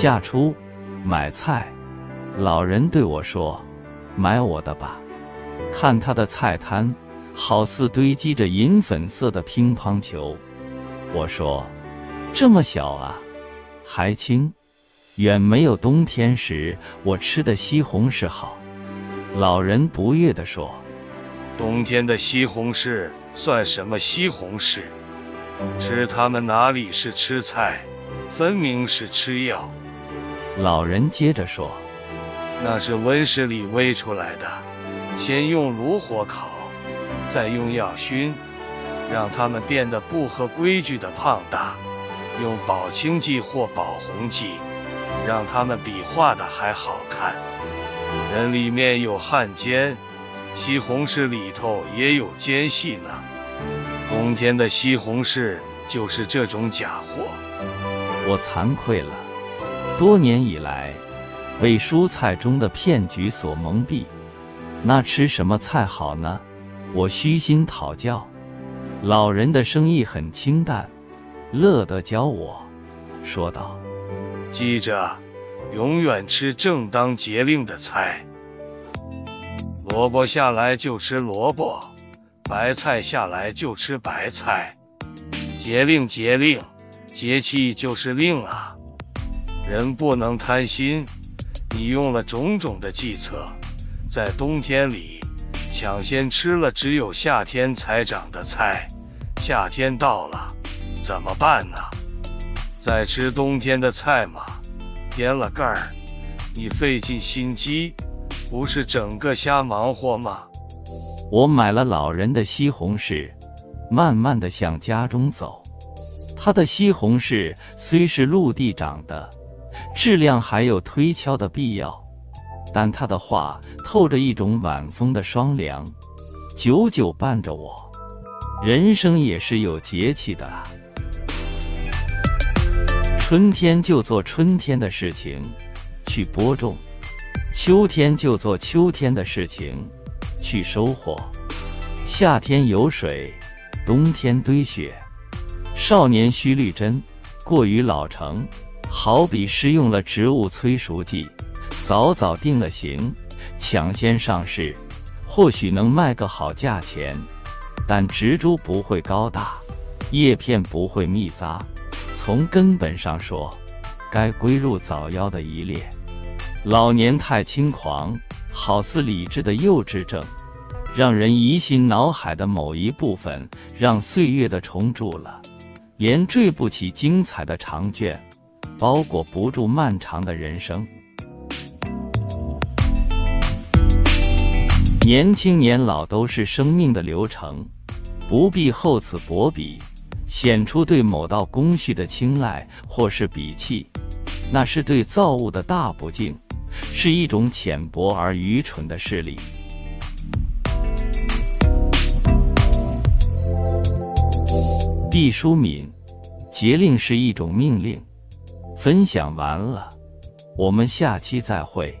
夏初买菜，老人对我说：“买我的吧。”看他的菜摊，好似堆积着银粉色的乒乓球。我说：“这么小啊，还轻，远没有冬天时我吃的西红柿好。”老人不悦地说：“冬天的西红柿算什么西红柿？吃它们哪里是吃菜，分明是吃药。”老人接着说：“那是温室里煨出来的。”先用炉火烤，再用药熏，让它们变得不合规矩的胖大；用保清剂或保红剂，让它们比画的还好看。人里面有汉奸，西红柿里头也有奸细呢。冬天的西红柿就是这种假货。我惭愧了，多年以来，被蔬菜中的骗局所蒙蔽。那吃什么菜好呢？我虚心讨教，老人的生意很清淡，乐得教我，说道：“记着，永远吃正当节令的菜。萝卜下来就吃萝卜，白菜下来就吃白菜。节令节令，节气就是令啊！人不能贪心，你用了种种的计策。”在冬天里，抢先吃了只有夏天才长的菜，夏天到了，怎么办呢？再吃冬天的菜吗？添了盖儿，你费尽心机，不是整个瞎忙活吗？我买了老人的西红柿，慢慢的向家中走。他的西红柿虽是陆地长的，质量还有推敲的必要。但他的话透着一种晚风的霜凉，久久伴着我。人生也是有节气的，春天就做春天的事情，去播种；秋天就做秋天的事情，去收获。夏天有水，冬天堆雪。少年须绿针，过于老成，好比施用了植物催熟剂。早早定了型，抢先上市，或许能卖个好价钱，但植株不会高大，叶片不会密匝。从根本上说，该归入早夭的一列。老年太轻狂，好似理智的幼稚症，让人疑心脑海的某一部分让岁月的虫蛀了，连缀不起精彩的长卷，包裹不住漫长的人生。年轻年老都是生命的流程，不必厚此薄彼，显出对某道工序的青睐或是鄙弃，那是对造物的大不敬，是一种浅薄而愚蠢的势力。毕淑敏，节令是一种命令。分享完了，我们下期再会。